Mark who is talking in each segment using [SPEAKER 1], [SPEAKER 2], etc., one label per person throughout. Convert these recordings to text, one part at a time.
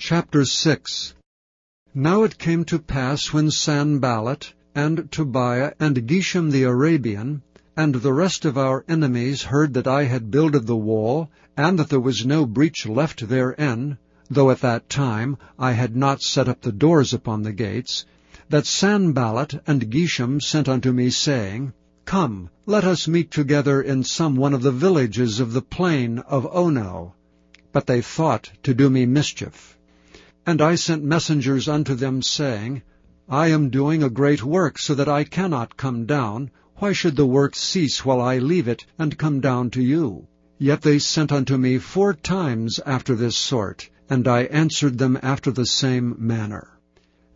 [SPEAKER 1] Chapter 6 Now it came to pass when Sanballat, and Tobiah, and Geshem the Arabian, and the rest of our enemies heard that I had builded the wall, and that there was no breach left therein, though at that time I had not set up the doors upon the gates, that Sanballat and Geshem sent unto me, saying, Come, let us meet together in some one of the villages of the plain of Ono. But they thought to do me mischief. And I sent messengers unto them, saying, I am doing a great work, so that I cannot come down. Why should the work cease while I leave it, and come down to you? Yet they sent unto me four times after this sort, and I answered them after the same manner.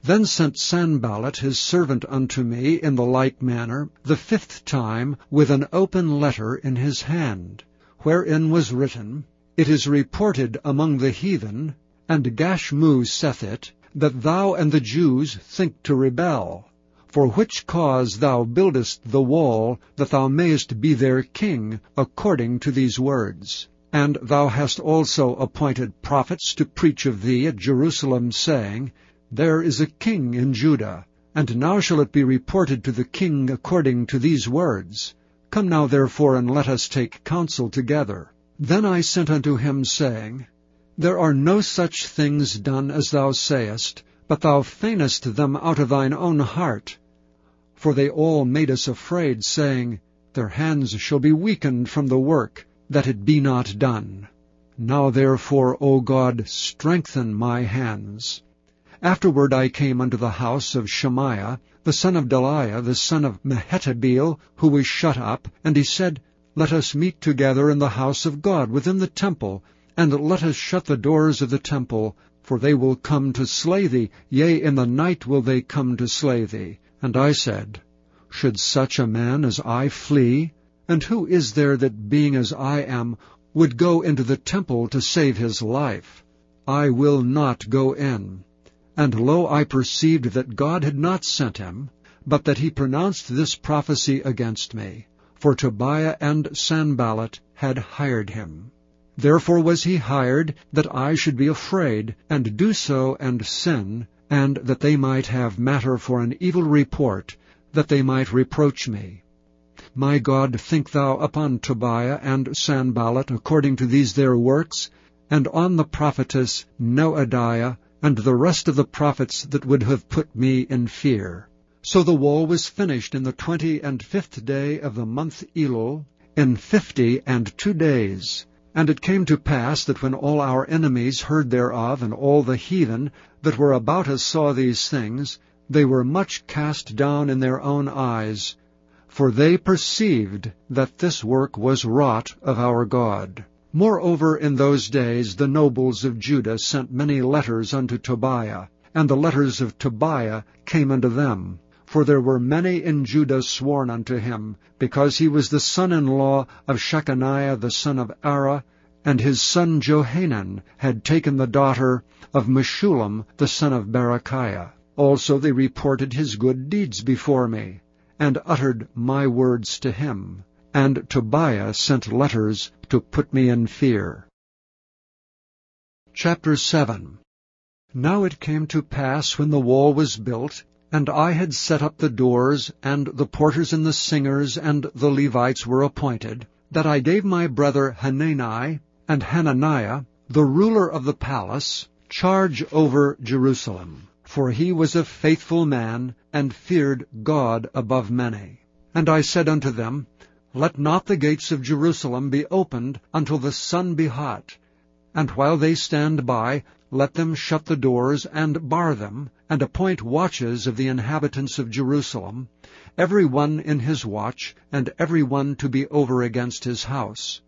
[SPEAKER 1] Then sent Sanballat his servant unto me in the like manner, the fifth time, with an open letter in his hand, wherein was written, It is reported among the heathen, and Gashmu saith it, that thou and the Jews think to rebel. For which cause thou buildest the wall, that thou mayest be their king, according to these words. And thou hast also appointed prophets to preach of thee at Jerusalem, saying, There is a king in Judah. And now shall it be reported to the king according to these words. Come now therefore, and let us take counsel together. Then I sent unto him, saying, there are no such things done as thou sayest, but thou feignest them out of thine own heart. For they all made us afraid, saying, Their hands shall be weakened from the work, that it be not done. Now therefore, O God, strengthen my hands. Afterward I came unto the house of Shemaiah, the son of Delaiah, the son of Mehetabeel, who was shut up, and he said, Let us meet together in the house of God within the temple, and let us shut the doors of the temple, for they will come to slay thee, yea, in the night will they come to slay thee. And I said, Should such a man as I flee? And who is there that, being as I am, would go into the temple to save his life? I will not go in. And lo, I perceived that God had not sent him, but that he pronounced this prophecy against me. For Tobiah and Sanballat had hired him. Therefore was he hired, that I should be afraid, and do so and sin, and that they might have matter for an evil report, that they might reproach me. My God, think thou upon Tobiah and Sanballat according to these their works, and on the prophetess Noadiah, and the rest of the prophets that would have put me in fear. So the wall was finished in the twenty and fifth day of the month Elul, in fifty and two days. And it came to pass that when all our enemies heard thereof, and all the heathen that were about us saw these things, they were much cast down in their own eyes, for they perceived that this work was wrought of our God. Moreover, in those days the nobles of Judah sent many letters unto Tobiah, and the letters of Tobiah came unto them. For there were many in Judah sworn unto him, because he was the son-in-law of Shechaniah the son of Arah, and his son Johanan had taken the daughter of Meshullam the son of Berechiah. Also they reported his good deeds before me, and uttered my words to him. And Tobiah sent letters to put me in fear. Chapter 7 Now it came to pass when the wall was built, and I had set up the doors, and the porters and the singers and the Levites were appointed, that I gave my brother Hanani and Hananiah, the ruler of the palace, charge over Jerusalem. For he was a faithful man, and feared God above many. And I said unto them, Let not the gates of Jerusalem be opened until the sun be hot. And while they stand by, let them shut the doors and bar them, and appoint watches of the inhabitants of Jerusalem, every one in his watch, and every one to be over against his house.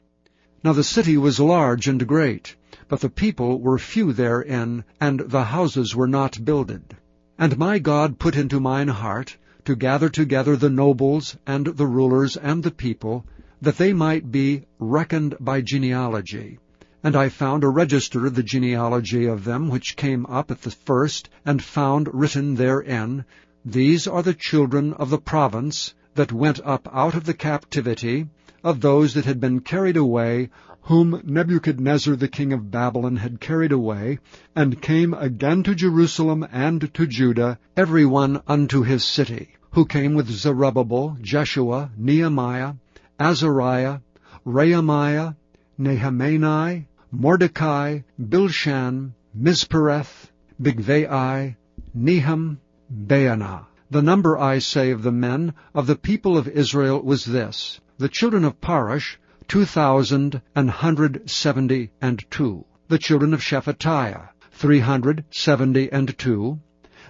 [SPEAKER 1] Now the city was large and great, but the people were few therein, and the houses were not builded. And my God put into mine heart to gather together the nobles, and the rulers, and the people, that they might be reckoned by genealogy. And I found a register of the genealogy of them which came up at the first, and found written therein, These are the children of the province that went up out of the captivity, of those that had been carried away, whom Nebuchadnezzar the king of Babylon had carried away, and came again to Jerusalem and to Judah, every one unto his city, who came with Zerubbabel, Jeshua, Nehemiah, Azariah, Raamiah, Nahamani, Mordecai, Bilshan, Mispereth, Bigvai, Nehum, Baanah. The number, I say, of the men of the people of Israel was this. The children of Parash, two thousand and hundred seventy and two. The children of Shephatiah, three hundred seventy and two.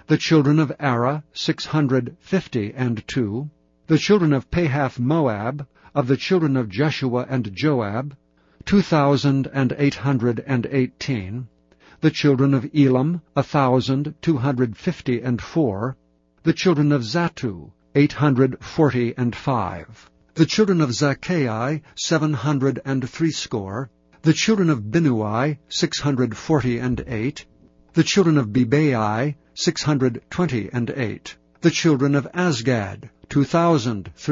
[SPEAKER 1] The children of Arah, six hundred fifty and two. The children of Pahath Moab, of the children of Jeshua and Joab, two thousand and eight hundred and eighteen. The children of Elam, a thousand two hundred fifty and four. The children of hundred forty and five. The children of seven hundred and threescore. The children of hundred forty and eight. The children of hundred twenty and eight. The children of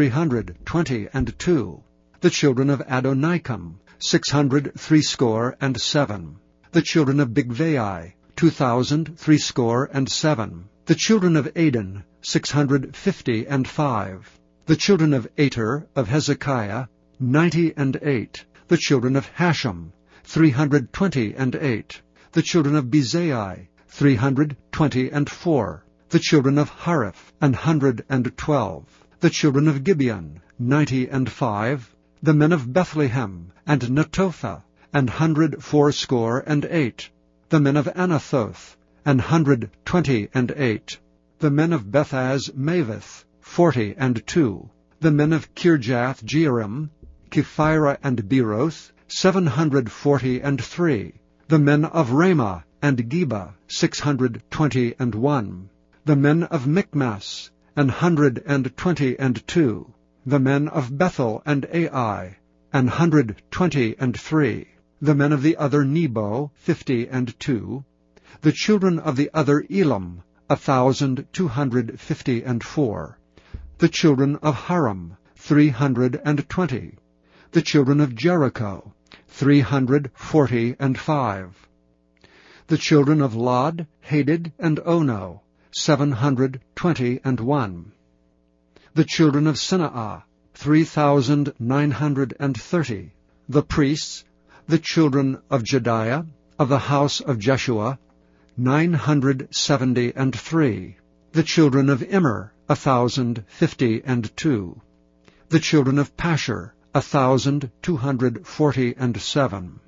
[SPEAKER 1] hundred twenty and two. The children of Adonikam, six hundred threescore and seven. The children of Bigvai, two thousand threescore and seven. The children of Adin, six hundred fifty and five. The children of Ater of Hezekiah, ninety and eight. The children of Hashum, three hundred twenty and eight. The children of Bezai, three hundred twenty and four. The children of Hariph, an hundred and twelve. The children of Gibeon, ninety and five. The men of Bethlehem, and Netophah, an hundred fourscore and eight. The men of Anathoth, an hundred twenty and eight. The men of Bethazmaveth, forty and two. The men of Kirjath Jearim, Kephirah and Beeroth, seven hundred forty and three. The men of Ramah and Geba, six hundred twenty and one. The men of Michmas, an hundred and twenty and two. The men of Bethel and Ai, an hundred twenty and three. The men of the other Nebo, fifty and two. The children of the other Elam, a thousand two hundred fifty and four the children of Harim, three hundred and twenty. The children of Jericho, three hundred forty and five. The children of Lod, Hadid, and Ono, seven hundred twenty and one. The children of Senaah, three thousand nine hundred and thirty. The priests, the children of Jedaiah, of the house of Jeshua, nine hundred seventy and three. The children of Immer, a thousand fifty and two. The children of Pashur, a thousand two hundred forty and seven.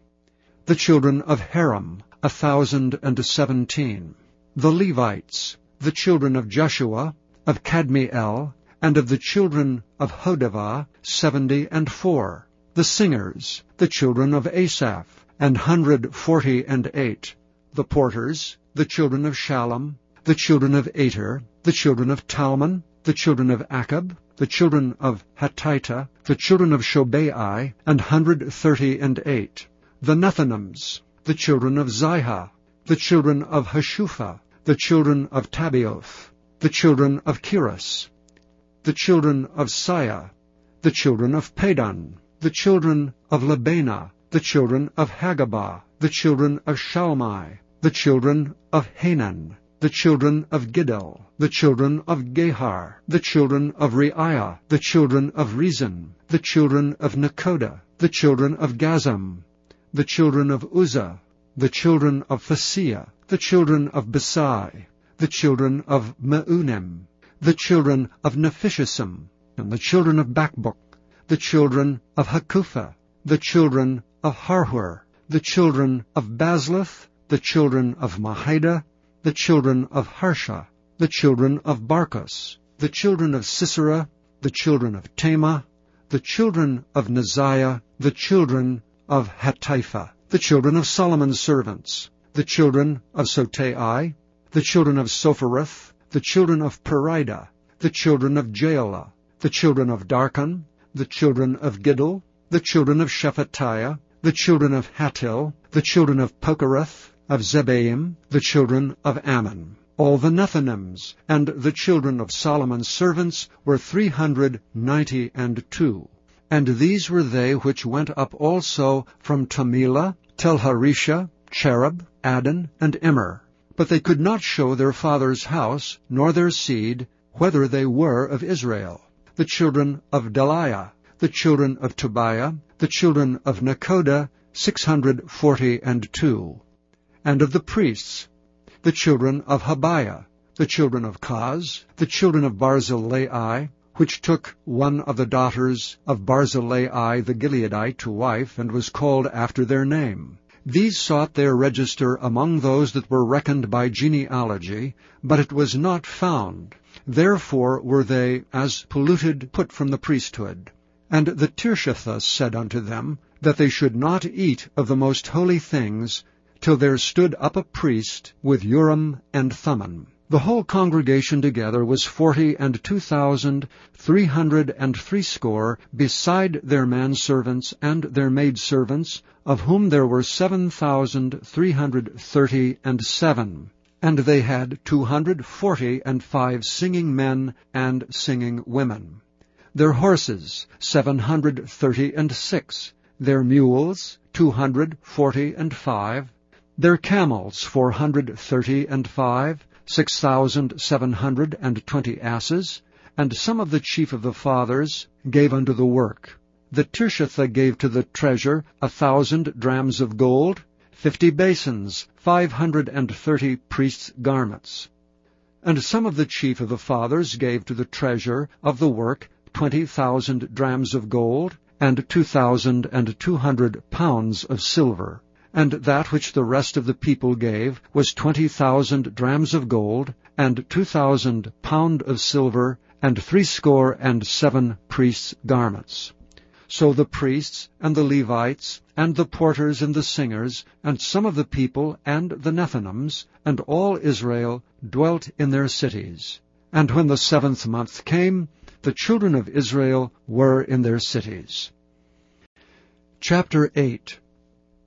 [SPEAKER 1] The children of Harim, a thousand and seventeen. The Levites, the children of Jeshua, of Kadmiel, and of the children of Hodevah, seventy and four. The singers, the children of Asaph, an hundred forty and eight. The porters, the children of Shallum, the children of Ater, the children of Talmon, the children of Akkub, the children of Hatita, the children of Shobai, an hundred thirty and eight. The Nethinims, the children of Ziha, the children of Hashupha, the children of Tabbaoth, the children of Keros, the children of Sia, the children of Padon, the children of Lebana, the children of Hagaba, the children of Shalmai, the children of Hanan, the children of Giddel, the children of Gahar, the children of Reaiah, the children of Rezin, the children of Nekoda, the children of Gazam, the children of Uzzah, the children of Phasea, the children of Besai, the children of Meunim, the children of Nephishesim, and the children of Bakbuk, the children of Hakupha, the children of Harhur, the children of Bazlith, the children of Mehida, the children of Harsha, the children of Barkos, the children of Sisera, the children of Tamah, the children of Neziah, the children of Hatipha, the children of Solomon's servants, the children of Sotai, the children of Sophereth, the children of Perida, the children of Jaala, the children of Darkon, the children of Giddel, the children of Shephatiah, the children of Hattil, the children of Pochereth, of Zebaim, the children of Amon. All the Nethinims and the children of Solomon's servants were three hundred ninety and two. And these were they which went up also from Telmelah, Telharesha, Cherub, Addon, and Immer. But they could not show their father's house, nor their seed, whether they were of Israel. The children of Delaiah, the children of Tobiah, the children of Nekoda, six hundred forty and two. And of the priests, the children of Habaiah, the children of Koz, the children of Barzillai, which took one of the daughters of Barzillai the Gileadite to wife, and was called after their name. These sought their register among those that were reckoned by genealogy, but it was not found. Therefore were they, as polluted, put from the priesthood. And the Tirshatha said unto them, that they should not eat of the most holy things, till there stood up a priest with Urim and Thummim. The whole congregation together was forty and two thousand three hundred and threescore, beside their manservants and their maidservants, of whom there were seven thousand three hundred thirty and seven. And they had two hundred forty and five singing men and singing women. Their horses, seven hundred thirty and six. Their mules, two hundred forty and five. Their camels, four hundred thirty and five six thousand seven hundred and twenty asses, and some of the chief of the fathers gave unto the work. The Tirshatha gave to the treasure a thousand drams of gold, fifty basins, five hundred and thirty priests' garments. And some of the chief of the fathers gave to the treasure of the work twenty thousand drams of gold, and two thousand and two hundred pounds of silver and that which the rest of the people gave was twenty thousand drams of gold, and two thousand pound of silver, and threescore and seven priests' garments. So the priests, and the Levites, and the porters and the singers, and some of the people, and the Nethinims, and all Israel, dwelt in their cities. And when the seventh month came, the children of Israel were in their cities. Chapter 8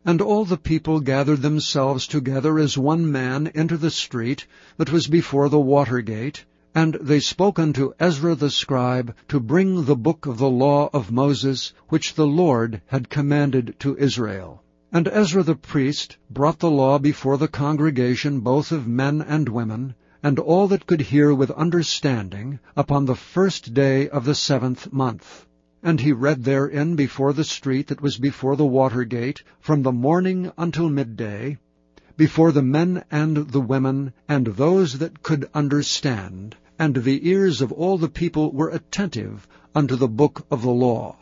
[SPEAKER 1] and all the people gathered themselves together as one man into the street that was before the water gate, and they spoke unto Ezra the scribe to bring the book of the law of Moses, which the Lord had commanded to Israel. And Ezra the priest brought the law before the congregation both of men and women, and all that could hear with understanding, upon the first day of the seventh month. And he read therein before the street that was before the water gate, from the morning until midday, before the men and the women, and those that could understand, and the ears of all the people were attentive unto the book of the law.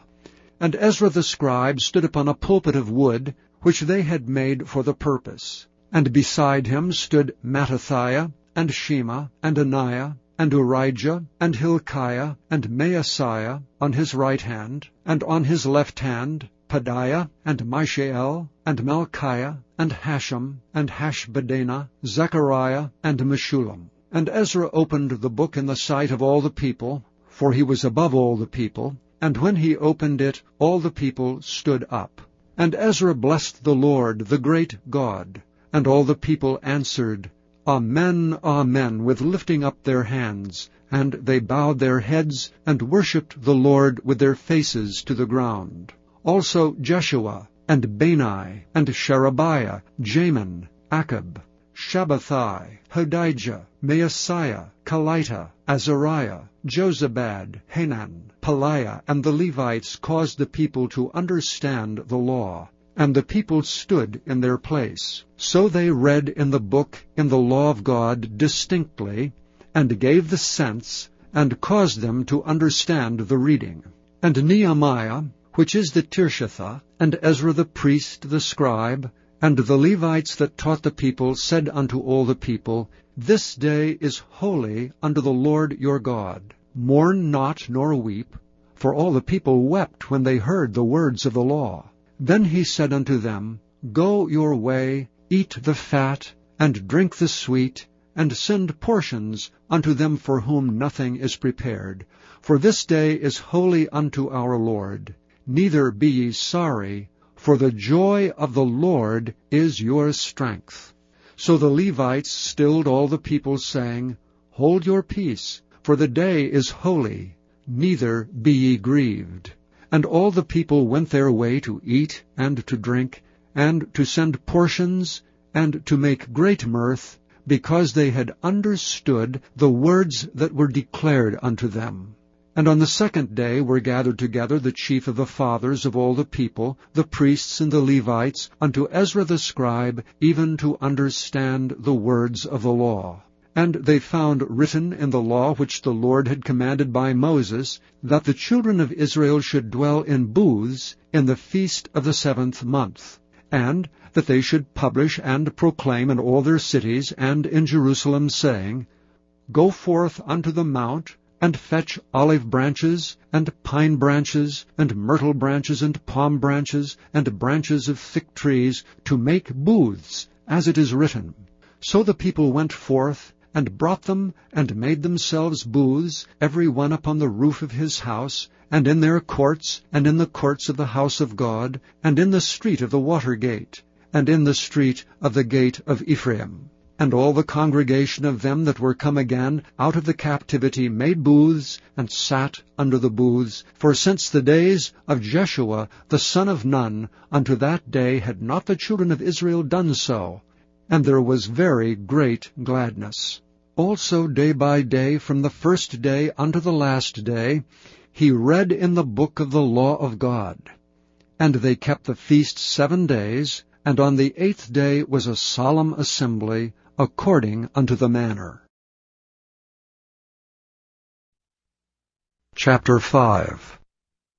[SPEAKER 1] And Ezra the scribe stood upon a pulpit of wood, which they had made for the purpose. And beside him stood Mattithiah, and Shema, and Anaiah, and Urijah, and Hilkiah, and Maaseiah on his right hand, and on his left hand Pedaiah, and Mishael, and Malchiah, and Hashum, and Hashbadana, Zechariah, and Meshullam. And Ezra opened the book in the sight of all the people, for he was above all the people, and when he opened it, all the people stood up. And Ezra blessed the Lord, the great God. And all the people answered, Amen, Amen, with lifting up their hands. And they bowed their heads and worshipped the Lord with their faces to the ground. Also Jeshua, and Bani, and Sherebiah, Jamin, Akkub, Shabbethai, Hodijah, Maaseiah, Kelita, Azariah, Jozabad, Hanan, Pelaiah, and the Levites caused the people to understand the law. And the people stood in their place. So they read in the book in the law of God distinctly, and gave the sense, and caused them to understand the reading. And Nehemiah, which is the Tirshatha, and Ezra the priest, the scribe, and the Levites that taught the people, said unto all the people, This day is holy unto the Lord your God. Mourn not nor weep, for all the people wept when they heard the words of the law. Then he said unto them, Go your way, eat the fat, and drink the sweet, and send portions unto them for whom nothing is prepared. For this day is holy unto our Lord. Neither be ye sorry, for the joy of the Lord is your strength. So the Levites stilled all the people, saying, Hold your peace, for the day is holy, neither be ye grieved. And all the people went their way to eat and to drink, and to send portions, and to make great mirth, because they had understood the words that were declared unto them. And on the second day were gathered together the chief of the fathers of all the people, the priests and the Levites, unto Ezra the scribe, even to understand the words of the law. And they found written in the law which the Lord had commanded by Moses, that the children of Israel should dwell in booths in the feast of the seventh month, and that they should publish and proclaim in all their cities and in Jerusalem, saying, Go forth unto the mount, and fetch olive branches, and pine branches, and myrtle branches, and palm branches, and branches of thick trees, to make booths, as it is written. So the people went forth, and brought them, and made themselves booths, every one upon the roof of his house, and in their courts, and in the courts of the house of God, and in the street of the water gate, and in the street of the gate of Ephraim. And all the congregation of them that were come again out of the captivity made booths, and sat under the booths. For since the days of Jeshua the son of Nun unto that day had not the children of Israel done so, and there was very great gladness. Also day by day, from the first day unto the last day, he read in the book of the law of God. And they kept the feast seven days, and on the eighth day was a solemn assembly, according unto the manner. Chapter 5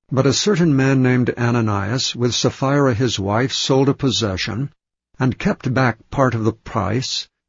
[SPEAKER 1] But a certain man named Ananias, with Sapphira his wife, sold a possession, and kept back part of the price,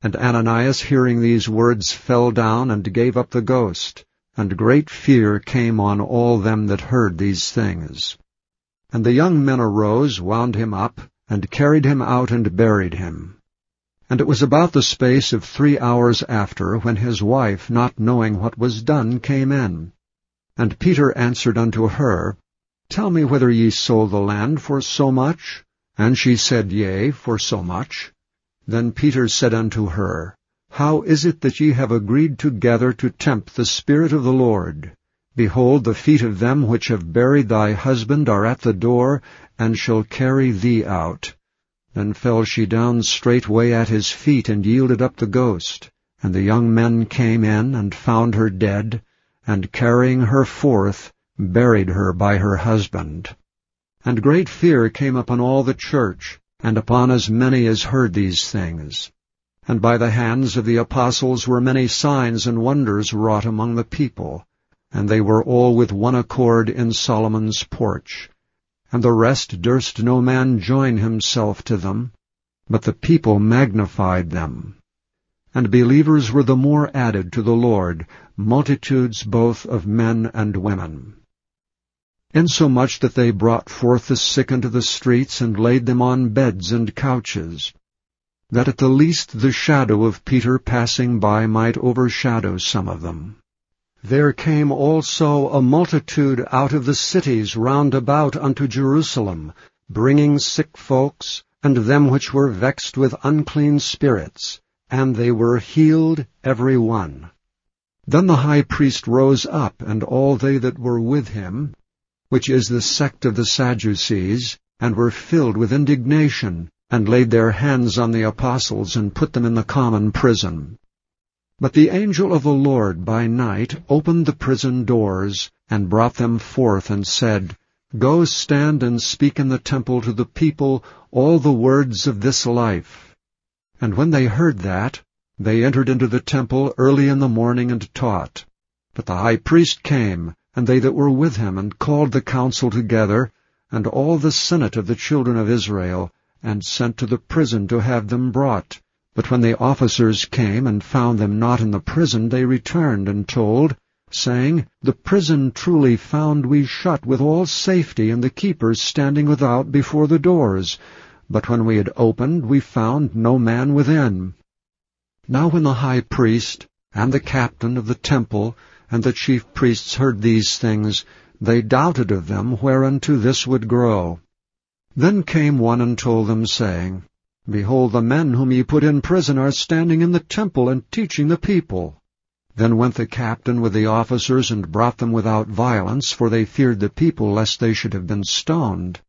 [SPEAKER 1] And Ananias, hearing these words, fell down and gave up the ghost. And great fear came on all them that heard these things. And the young men arose, wound him up, and carried him out and buried him. And it was about the space of three hours after, when his wife, not knowing what was done, came in. And Peter answered unto her, Tell me whether ye sold the land for so much? And she said, Yea, for so much. Then Peter said unto her, How is it that ye have agreed together to tempt the Spirit of the Lord? Behold, the feet of them which have buried thy husband are at the door, and shall carry thee out. Then fell she down straightway at his feet, and yielded up the ghost. And the young men came in, and found her dead, and carrying her forth, buried her by her husband. And great fear came upon all the church, and upon as many as heard these things. And by the hands of the apostles were many signs and wonders wrought among the people, and they were all with one accord in Solomon's porch. And the rest durst no man join himself to them, but the people magnified them. And believers were the more added to the Lord, multitudes both of men and women insomuch that they brought forth the sick into the streets, and laid them on beds and couches, that at the least the shadow of Peter passing by might overshadow some of them. There came also a multitude out of the cities round about unto Jerusalem, bringing sick folks, and them which were vexed with unclean spirits, and they were healed every one. Then the high priest rose up, and all they that were with him, which is the sect of the Sadducees, and were filled with indignation, and laid their hands on the apostles, and put them in the common prison. But the angel of the Lord by night opened the prison doors, and brought them forth, and said, Go stand and speak in the temple to the people all the words of this life. And when they heard that, they entered into the temple early in the morning and taught. But the high priest came, and they that were with him, and called the council together, and all the senate of the children of Israel, and sent to the prison to have them brought. But when the officers came and found them not in the prison, they returned and told, saying, The prison truly found we shut with all safety, and the keepers standing without before the doors. But when we had opened, we found no man within. Now when the high priest, and the captain of the temple, and the chief priests heard these things, they doubted of them whereunto this would grow. Then came one and told them, saying, Behold, the men whom ye put in prison are standing in the temple and teaching the people. Then went the captain with the officers and brought them without violence, for they feared the people lest they should have been stoned.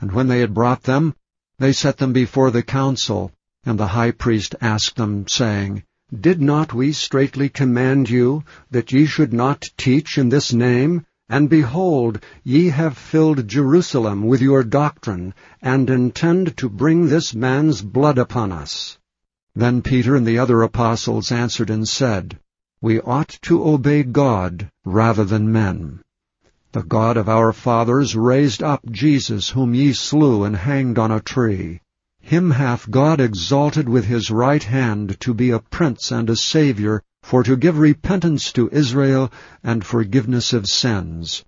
[SPEAKER 1] And when they had brought them, they set them before the council. And the high priest asked them, saying, Did not we straitly command you that ye should not teach in this name? And behold, ye have filled Jerusalem with your doctrine, and intend to bring this man's blood upon us. Then Peter and the other apostles answered and said, we ought to obey God rather than men. The God of our fathers raised up Jesus, whom ye slew and hanged on a tree. Him hath God exalted with his right hand to be a prince and a Saviour, for to give repentance to Israel and forgiveness of sins.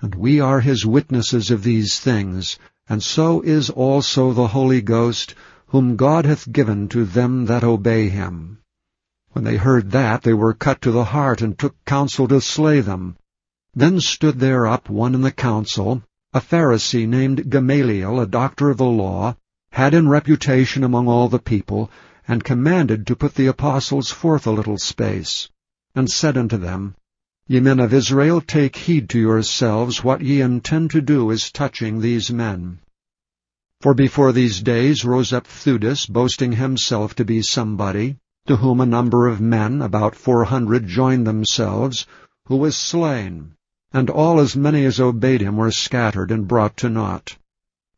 [SPEAKER 1] And we are his witnesses of these things, and so is also the Holy Ghost, whom God hath given to them that obey him. When they heard that, they were cut to the heart, and took counsel to slay them. Then stood there up one in the council, a Pharisee named Gamaliel, a doctor of the law, had in reputation among all the people, and commanded to put the apostles forth a little space, and said unto them, Ye men of Israel, take heed to yourselves what ye intend to do as touching these men. For before these days rose up Theudas, boasting himself to be somebody, to whom a number of men, about four hundred, joined themselves, who was slain, and all as many as obeyed him were scattered and brought to naught.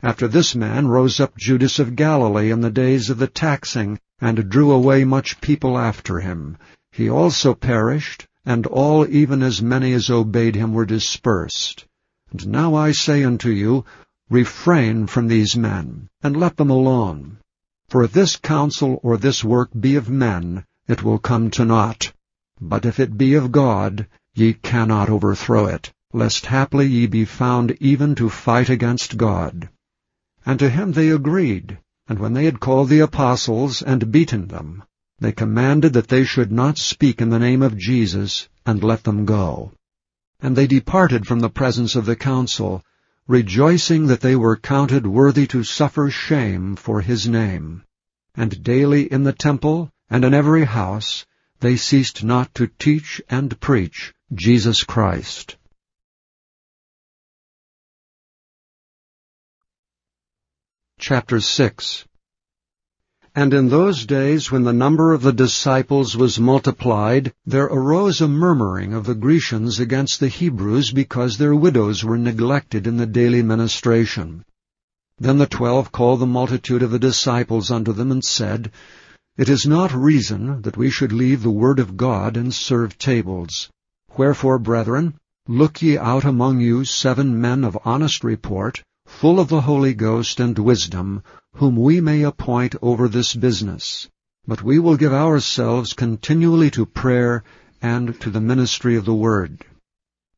[SPEAKER 1] After this man rose up Judas of Galilee in the days of the taxing, and drew away much people after him. He also perished, and all even as many as obeyed him were dispersed. And now I say unto you, refrain from these men, and let them alone. For if this counsel or this work be of men, it will come to naught. But if it be of God, ye cannot overthrow it, lest haply ye be found even to fight against God. And to him they agreed, and when they had called the apostles and beaten them, they commanded that they should not speak in the name of Jesus, and let them go. And they departed from the presence of the council, rejoicing that they were counted worthy to suffer shame for his name. And daily in the temple and in every house they ceased not to teach and preach Jesus Christ. Chapter 6 and in those days, when the number of the disciples was multiplied, there arose a murmuring of the Grecians against the Hebrews because their widows were neglected in the daily ministration. Then the twelve called the multitude of the disciples unto them and said, It is not reason that we should leave the word of God and serve tables. Wherefore, brethren, look ye out among you seven men of honest report, full of the Holy Ghost and wisdom, whom we may appoint over this business. But we will give ourselves continually to prayer and to the ministry of the word.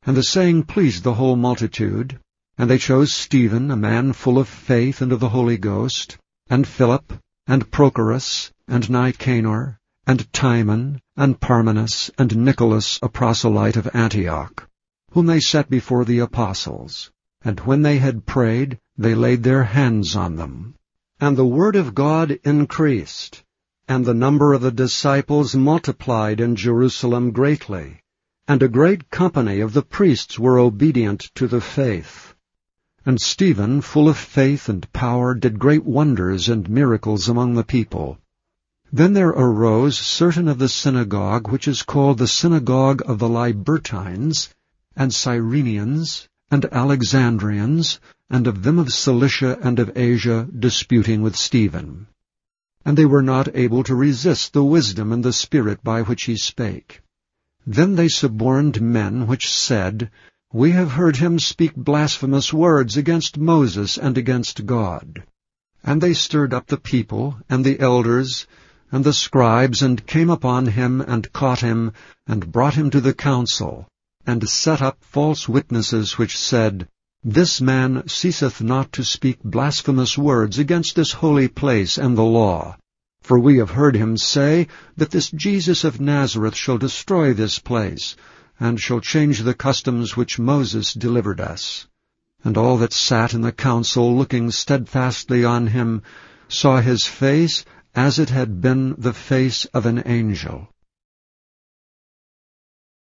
[SPEAKER 1] And the saying pleased the whole multitude. And they chose Stephen, a man full of faith and of the Holy Ghost, and Philip, and Prochorus, and Nicanor, and Timon, and Parmenas, and Nicolas, a proselyte of Antioch, whom they set before the apostles. And when they had prayed, they laid their hands on them. And the word of God increased, and the number of the disciples multiplied in Jerusalem greatly, and a great company of the priests were obedient to the faith. And Stephen, full of faith and power, did great wonders and miracles among the people. Then there arose certain of the synagogue, which is called the synagogue of the Libertines, and Cyrenians, and Alexandrians, and of them of Cilicia and of Asia disputing with Stephen. And they were not able to resist the wisdom and the spirit by which he spake. Then they suborned men which said, We have heard him speak blasphemous words against Moses and against God. And they stirred up the people, and the elders, and the scribes, and came upon him, and caught him, and brought him to the council, and set up false witnesses which said, This man ceaseth not to speak blasphemous words against this holy place and the law. For we have heard him say that this Jesus of Nazareth shall destroy this place, and shall change the customs which Moses delivered us. And all that sat in the council, looking steadfastly on him, saw his face as it had been the face of an angel.